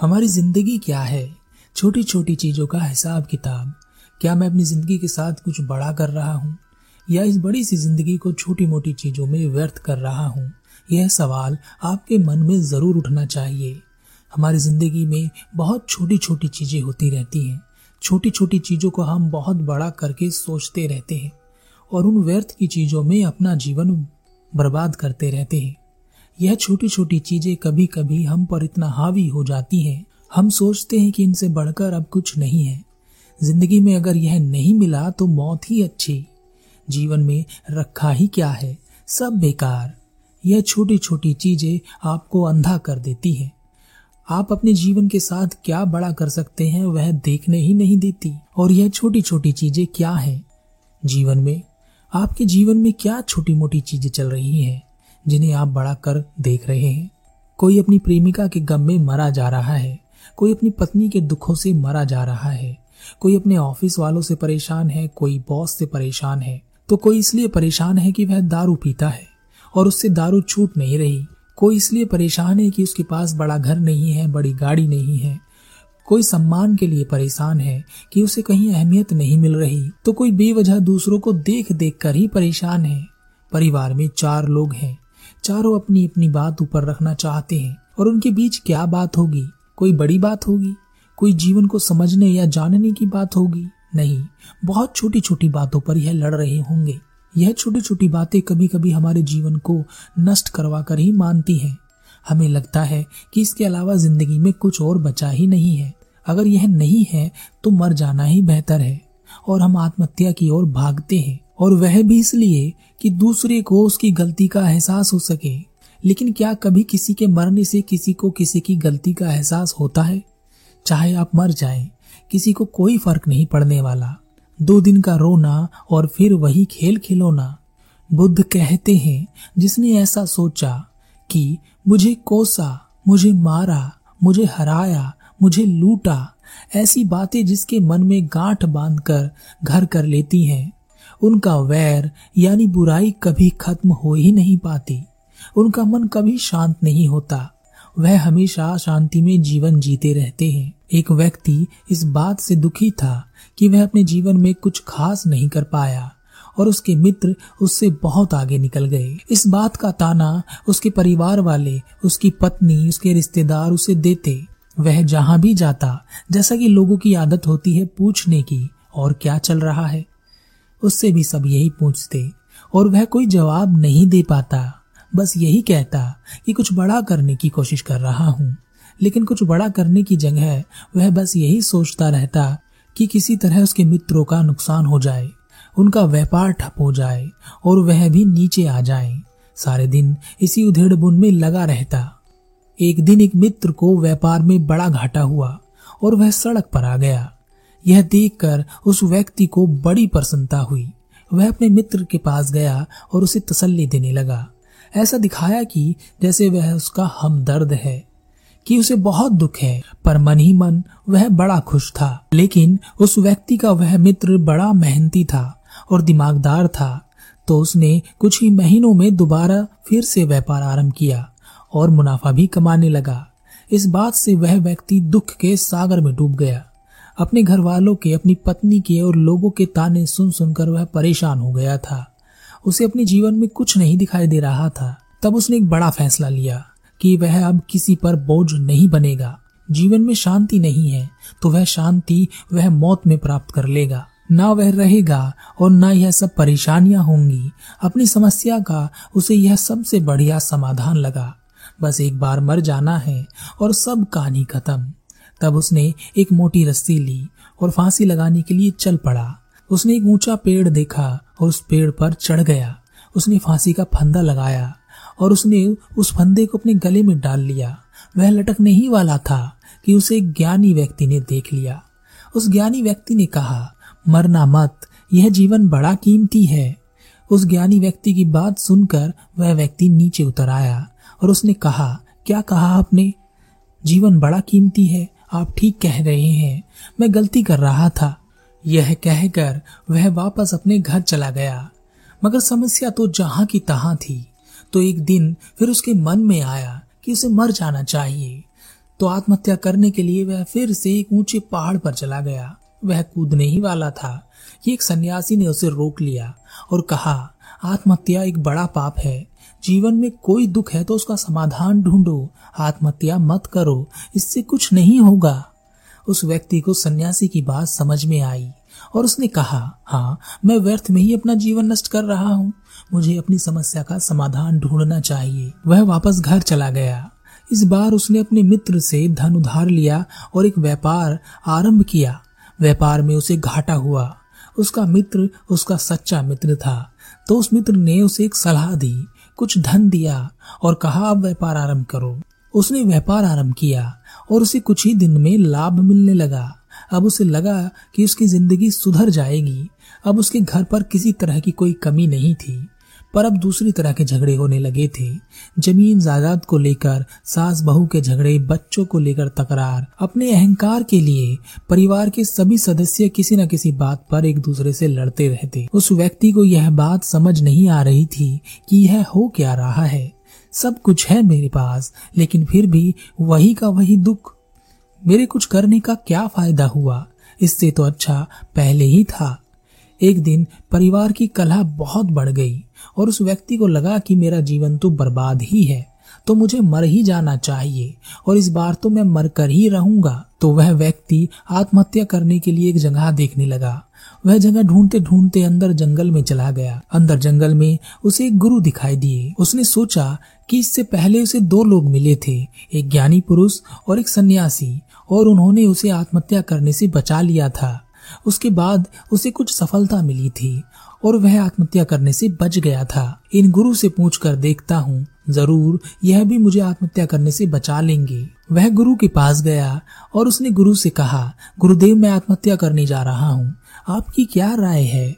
हमारी ज़िंदगी क्या है? छोटी छोटी चीज़ों का हिसाब किताब। क्या मैं अपनी ज़िंदगी के साथ कुछ बड़ा कर रहा हूँ? या इस बड़ी सी ज़िंदगी को छोटी मोटी चीज़ों में व्यर्थ कर रहा हूँ? यह सवाल आपके मन में ज़रूर उठना चाहिए। हमारी ज़िंदगी में बहुत छोटी छोटी चीज़ें होती रहती हैं। छोटी छोटी चीज़ों को हम बहुत बड़ा करके सोचते रहते हैं और उन व्यर्थ की चीज़ों में अपना जीवन बर्बाद करते रहते हैं। यह छोटी छोटी चीज़ें कभी कभी हम पर इतना हावी हो जाती हैं। हम सोचते हैं कि इनसे बढ़कर अब कुछ नहीं है। ज़िंदगी में अगर यह नहीं मिला तो मौत ही अच्छी। जीवन में रखा ही क्या है? सब बेकार। यह छोटी छोटी चीज़ें आपको अंधा कर देती हैं। आप अपने जीवन के साथ क्या बड़ा कर सकते हैं वह देखने ही नहीं देती। और यह छोटी छोटी चीज़ें क्या हैं? जीवन में? आपके जीवन में क्या छोटी मोटी चीज़ें चल रही हैं? जिन्हें आप बड़ा कर देख रहे हैं। कोई अपनी प्रेमिका के गम में मरा जा रहा है। कोई अपनी पत्नी के दुखों से मरा जा रहा है। कोई अपने ऑफ़िस वालों से परेशान है, कोई बॉस से परेशान है। तो कोई इसलिए परेशान है कि वह दारू पीता है। और उससे दारू छूट नहीं रही। कोई इसलिए परेशान है कि उसके पास बड़ा घर नहीं है, बड़ी गाड़ी नहीं है। कोई सम्मान के लिए परेशान है कि उसे कहीं अहमियत नहीं मिल रही। तो कोई बेवजह दूसरों को देख देख कर ही परेशान है। परिवार में चार लोग हैं। चारों अपनी अपनी बात ऊपर रखना चाहते हैं। और उनके बीच क्या बात होगी? कोई बड़ी बात होगी? कोई जीवन को समझने या जानने की बात होगी? नहीं। बहुत छोटी छोटी बातों पर यह लड़ रहे होंगे। यह छोटी छोटी बातें कभी कभी हमारे जीवन को नष्ट करवा कर ही मानती हैं। हमें लगता है कि इसके अलावा ज़िंदगी में कुछ और बचा ही नहीं है। अगर यह नहीं है तो मर जाना ही बेहतर है। और हम आत्महत्या की ओर भागते हैं। और वह भी इसलिए कि दूसरे को उसकी गलती का एहसास हो सके। लेकिन क्या कभी किसी के मरने से किसी को किसी की गलती का एहसास होता है? चाहे आप मर जाएँ, किसी को कोई फ़र्क नहीं पड़ने वाला। दो दिन का रोना और फिर वही खेल खिलौना। बुद्ध कहते हैं जिसने ऐसा सोचा कि मुझे कोसा मुझे मारा मुझे हराया मुझे लूटा ऐसी बातें जिसके मन में गांठ बांधकर घर कर लेती हैं। उनका वैर यानी बुराई कभी खत्म हो ही नहीं पाती। उनका मन कभी शांत नहीं होता। वह हमेशा शांति में जीवन जीते रहते हैं। एक व्यक्ति इस बात से दुखी था कि वह अपने जीवन में कुछ खास नहीं कर पाया और उसके मित्र उससे बहुत आगे निकल गए। इस बात का ताना उसके परिवार वाले, उसकी पत्नी, उसके रिश्तेदार उसे देते। वह जहाँ भी जाता, जैसा कि लोगों की आदत होती है पूछने की, और क्या चल रहा है? उससे भी सब यही पूछते और वह कोई जवाब नहीं दे पाता। बस यही कहता कि कुछ बड़ा करने की कोशिश कर रहा हूँ। लेकिन कुछ बड़ा करने की जगह वह बस यही सोचता रहता कि किसी तरह उसके मित्रों का नुकसान हो जाए, उनका व्यापार ठप हो जाए और वह भी नीचे आ जाए। सारे दिन इसी उधेड़ बुन में लगा रहता। एक दिन एक मित्र को व्यापार में बड़ा घाटा हुआ और वह सड़क पर आ गया। यह देखकर उस व्यक्ति को बड़ी प्रसन्नता हुई। वह अपने मित्र के पास गया और उसे तसल्ली देने लगा। ऐसा दिखाया कि जैसे वह उसका हमदर्द है, कि उसे बहुत दुख है। पर मन ही मन वह बड़ा खुश था, लेकिन उस व्यक्ति का वह मित्र बड़ा मेहनती था और दिमागदार था। तो उसने कुछ ही महीनों में दोबारा फिर से व्यापार आरंभ किया और मुनाफा भी कमाने लगा। इस बात से वह व्यक्ति दुख के सागर में डूब गया। अपने घर वालों के, अपनी पत्नी के और लोगों के ताने सुन सुनकर वह परेशान हो गया था। उसे अपने जीवन में कुछ नहीं दिखाई दे रहा था। तब उसने एक बड़ा फैसला लिया कि वह अब किसी पर बोझ नहीं बनेगा। जीवन में शांति नहीं है तो वह शांति वह मौत में प्राप्त कर लेगा। ना वह रहेगा और ना यह सब परेशानियाँ होंगी। अपनी समस्या का उसे यह सबसे बढ़िया समाधान लगा। बस एक बार मर जाना है और सब कहानी खत्म। तब उसने एक मोटी रस्सी ली और फांसी लगाने के लिए चल पड़ा। उसने एक ऊँचा पेड़ देखा और उस पेड़ पर चढ़ गया। उसने फांसी का फंदा लगाया और उसने उस फंदे को अपने गले में डाल लिया। वह लटकने ही वाला था कि उसे एक ज्ञानी व्यक्ति ने देख लिया। उस ज्ञानी व्यक्ति ने कहा, मरना मत, यह जीवन बड़ा कीमती है। उस ज्ञानी व्यक्ति की बात सुनकर वह व्यक्ति नीचे उतर आया और उसने कहा, क्या कहा आपने? जीवन बड़ा कीमती है। आप ठीक कह रहे हैं। मैं गलती कर रहा था। यह कहकर वह वापस अपने घर चला गया। मगर समस्या तो जहाँ की तहां थी। तो एक दिन फिर उसके मन में आया कि उसे मर जाना चाहिए। तो आत्महत्या करने के लिए वह फिर से एक ऊँचे पहाड़ पर चला गया। वह कूदने ही वाला था। कि एक सन्यासी ने उसे रोक लिया और कहा, आत्महत्या एक बड़ा पाप है। जीवन में कोई दुख है तो उसका समाधान ढूंढो। आत्महत्या मत करो, इससे कुछ नहीं होगा। उस व्यक्ति को सन्यासी की बात समझ में आई और उसने कहा हाँ मैं व्यर्थ में ही अपना जीवन नष्ट कर रहा हूँ। मुझे अपनी समस्या का समाधान ढूंढना चाहिए। वह वापस घर चला गया। इस बार उसने अपने मित्र से धन उधार लिया और एक व्यापार आरंभ किया। व्यापार में उसे घाटा हुआ। उसका मित्र उसका सच्चा मित्र था। तो उस मित्र ने उसे एक सलाह दी, कुछ धन दिया और कहा, अब व्यापार आरंभ करो। उसने व्यापार आरंभ किया और उसे कुछ ही दिन में लाभ मिलने लगा। अब उसे लगा कि उसकी ज़िंदगी सुधर जाएगी। अब उसके घर पर किसी तरह की कोई कमी नहीं थी, पर अब दूसरी तरह के झगड़े होने लगे थे। ज़मीन जायदाद को लेकर, सास बहू के झगड़े, बच्चों को लेकर तकरार, अपने अहंकार के लिए परिवार के सभी सदस्य किसी न किसी बात पर एक दूसरे से लड़ते रहते। उस व्यक्ति को यह बात समझ नहीं आ रही थी कि यह हो क्या रहा है। सब कुछ है मेरे पास, लेकिन फिर भी वही का वही दुख। मेरे कुछ करने का क्या फ़ायदा हुआ? इससे तो अच्छा पहले ही था। एक दिन परिवार की कलह बहुत बढ़ गई और उस व्यक्ति को लगा कि मेरा जीवन तो बर्बाद ही है तो मुझे मर ही जाना चाहिए और इस बार तो मैं मर कर ही रहूँगा। तो वह व्यक्ति आत्महत्या करने के लिए एक जगह देखने लगा। वह जगह ढूंढते ढूंढते अंदर जंगल में चला गया। अंदर जंगल में उसे एक गुरु दिखाई दिए। उसने सोचा कि इससे पहले उसे दो लोग मिले थे, एक ज्ञानी पुरुष और एक सन्यासी, और उन्होंने उसे आत्महत्या करने से बचा लिया था। उसके बाद उसे कुछ सफलता मिली थी, और वह आत्महत्या करने से बच गया था। इन गुरु से पूछ कर देखता हूँ, ज़रूर यह भी मुझे आत्महत्या करने से बचा लेंगे। वह गुरु के पास गया, और उसने गुरु से कहा, गुरुदेव, मैं आत्महत्या करने जा रहा हूँ। आपकी क्या राय है?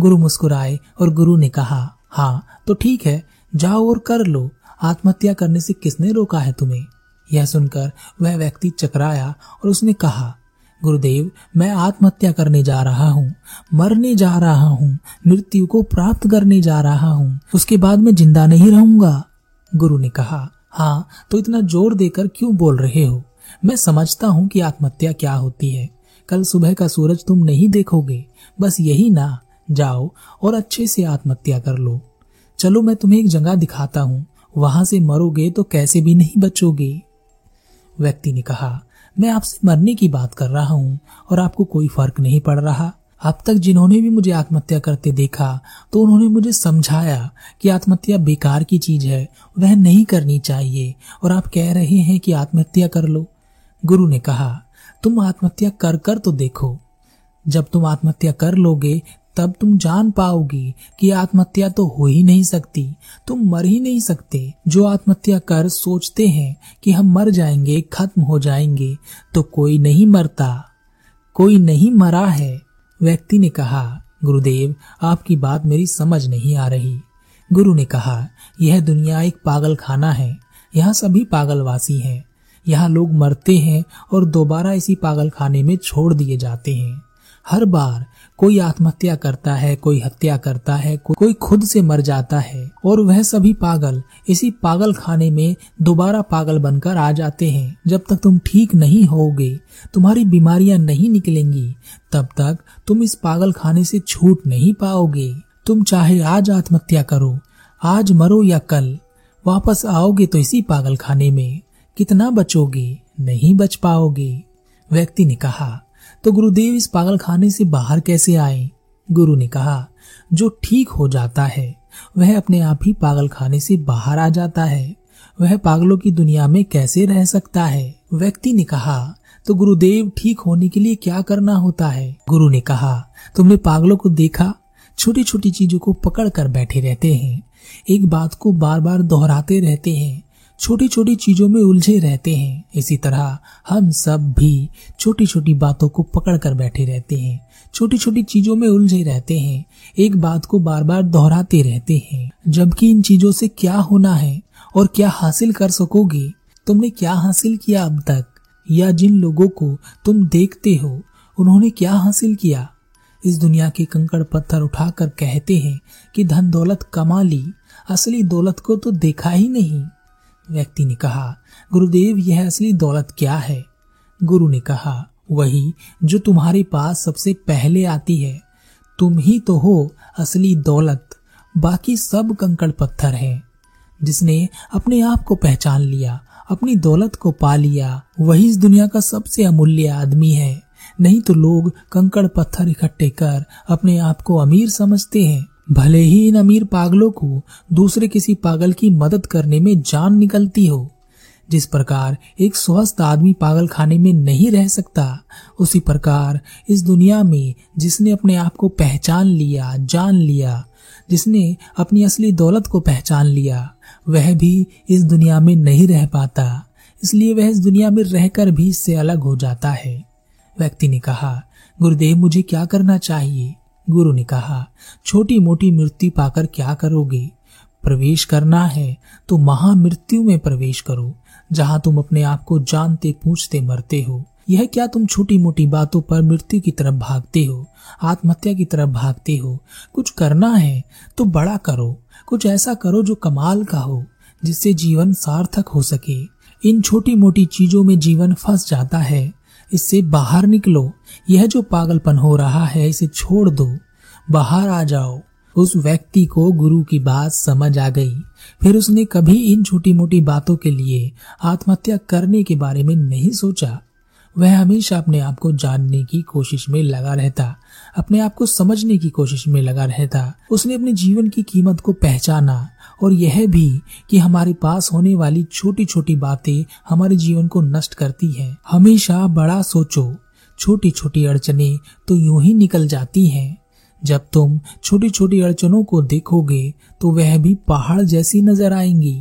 गुरु मुस्कुराए, और गुरु ने कहा हाँ तो ठीक है, जाओ और कर लो। आत्महत्या करने से किसने रोका है तुम्हें? यह सुनकर वह व्यक्ति चकराया और उसने कहा, गुरुदेव, मैं आत्महत्या करने जा रहा हूँ, मरने जा रहा हूँ, मृत्यु को प्राप्त करने जा रहा हूँ, उसके बाद मैं ज़िंदा नहीं रहूँगा। गुरु ने कहा हाँ तो इतना ज़ोर देकर क्यों बोल रहे हो? मैं समझता हूँ कि आत्महत्या क्या होती है। कल सुबह का सूरज तुम नहीं देखोगे, बस यही ना, जाओ और अच्छे से आत्महत्या कर लो। चलो मैं तुम्हें एक जगह दिखाता हूँ। वहाँ से मरोगे तो कैसे भी नहीं बचोगे। व्यक्ति ने कहा, मैं आपसे मरने की बात कर रहा हूँ और आपको कोई फ़र्क नहीं पड़ रहा। अब तक जिन्होंने भी मुझे आत्महत्या करते देखा तो उन्होंने मुझे समझाया कि आत्महत्या बेकार की चीज़ है, वह नहीं करनी चाहिए और आप कह रहे हैं कि आत्महत्या कर लो। गुरु ने कहा, तुम आत्महत्या कर कर तो देखो। जब तुम आत्महत्या कर लोगे तब तुम जान पाओगे कि आत्महत्या तो हो ही नहीं सकती। तुम मर ही नहीं सकते। जो आत्महत्या कर सोचते हैं कि हम मर जाएँगे, खत्म हो जाएँगे तो कोई नहीं मरता। कोई नहीं मरा है। व्यक्ति ने कहा, गुरुदेव, आपकी बात मेरी समझ नहीं आ रही। गुरु ने कहा, यह दुनिया एक पागल खाना है। यहाँ सभी पागलवासी हैं। यहाँ लोग मरते हैं और दोबारा इसी पागल खाने में छोड़ दिए जाते हैं। हर बार कोई आत्महत्या करता है, कोई हत्या करता है कोई खुद से मर जाता है और वह सभी पागल इसी पागल खाने में दोबारा पागल बनकर आ जाते हैं। जब तक तुम ठीक नहीं होगे, तुम्हारी बीमारियाँ नहीं निकलेंगी, तब तक तुम इस पागल खाने से छूट नहीं पाओगे। तुम चाहे आज आत्महत्या करो, आज मरो या कल, वापस आओगे तो इसी पागल खाने में। कितना बचोगे, नहीं बच पाओगे। व्यक्ति ने कहा तो गुरुदेव इस पागल खाने से बाहर कैसे आए? गुरु ने कहा, जो ठीक हो जाता है, वह अपने आप ही पागल खाने से बाहर आ जाता है। वह पागलों की दुनिया में कैसे रह सकता है? व्यक्ति ने कहा तो गुरुदेव ठीक होने के लिए क्या करना होता है? गुरु ने कहा, तुमने पागलों को देखा? छोटी छोटी चीज़ों को पकड़ कर बैठे रहते हैं। एक बात को बार बार दोहराते रहते हैं। छोटी छोटी चीज़ों में उलझे रहते हैं। इसी तरह हम सब भी छोटी छोटी बातों को पकड़ कर बैठे रहते हैं। छोटी छोटी चीज़ों में उलझे रहते हैं। एक बात को बार बार दोहराते रहते हैं। जबकि इन चीज़ों से क्या होना है और क्या हासिल कर सकोगे? तुमने क्या हासिल किया अब तक? या जिन लोगों को तुम देखते हो, उन्होंने क्या हासिल किया? इस दुनिया के कंकड़ पत्थर उठाकर कहते हैं कि धन दौलत कमा ली। असली दौलत को तो देखा ही नहीं। व्यक्ति ने कहा, गुरुदेव, यह असली दौलत क्या है? गुरु ने कहा, वही जो तुम्हारे पास सबसे पहले आती है। तुम ही तो हो असली दौलत, बाकी सब कंकड़ पत्थर हैं। जिसने अपने आप को पहचान लिया, अपनी दौलत को पा लिया, वही इस दुनिया का सबसे अमूल्य आदमी है। नहीं तो लोग कंकड़ पत्थर इकट्ठे कर अपने आप को अमीर समझते हैं। भले ही इन अमीर पागलों को दूसरे किसी पागल की मदद करने में जान निकलती हो, जिस प्रकार एक स्वस्थ आदमी पागल खाने में नहीं रह सकता, उसी प्रकार इस दुनिया में जिसने अपने आप को पहचान लिया, जान लिया, जिसने अपनी असली दौलत को पहचान लिया, वह भी इस दुनिया में नहीं रह पाता। इसलिए वह इस दुनिया में रहकर भी इससे अलग हो जाता है। व्यक्ति ने कहा, गुरुदेव, मुझे क्या करना चाहिए? गुरु ने कहा छोटी मोटी मृत्यु पाकर क्या करोगे? प्रवेश करना है तो महामृत्यु में प्रवेश करो, जहाँ तुम अपने आप को जानते, पूछते, मरते हो। यह क्या तुम छोटी मोटी बातों पर मृत्यु की तरफ़ भागते हो, आत्महत्या की तरफ़ भागते हो? कुछ करना है तो बड़ा करो, कुछ ऐसा करो जो कमाल का हो, जिससे जीवन सार्थक हो सके। इन छोटी मोटी चीज़ों में जीवन फंस जाता है। इससे बाहर निकलो। यह जो पागलपन हो रहा है, इसे छोड़ दो। बाहर आ जाओ। उस व्यक्ति को गुरु की बात समझ आ गई। फिर उसने कभी इन छोटी मोटी बातों के लिए आत्महत्या करने के बारे में नहीं सोचा। वह हमेशा अपने आप को जानने की कोशिश में लगा रहता, अपने आप को समझने की कोशिश में लगा रहता। उसने अपने जीवन की कीमत को पहचाना और यह भी कि हमारे पास होने वाली छोटी छोटी बातें हमारे जीवन को नष्ट करती हैं। हमेशा बड़ा सोचो छोटी छोटी अड़चने तो यूँ ही निकल जाती हैं। जब तुम छोटी छोटी अड़चनों को देखोगे तो वह भी पहाड़ जैसी नज़र आएँगी।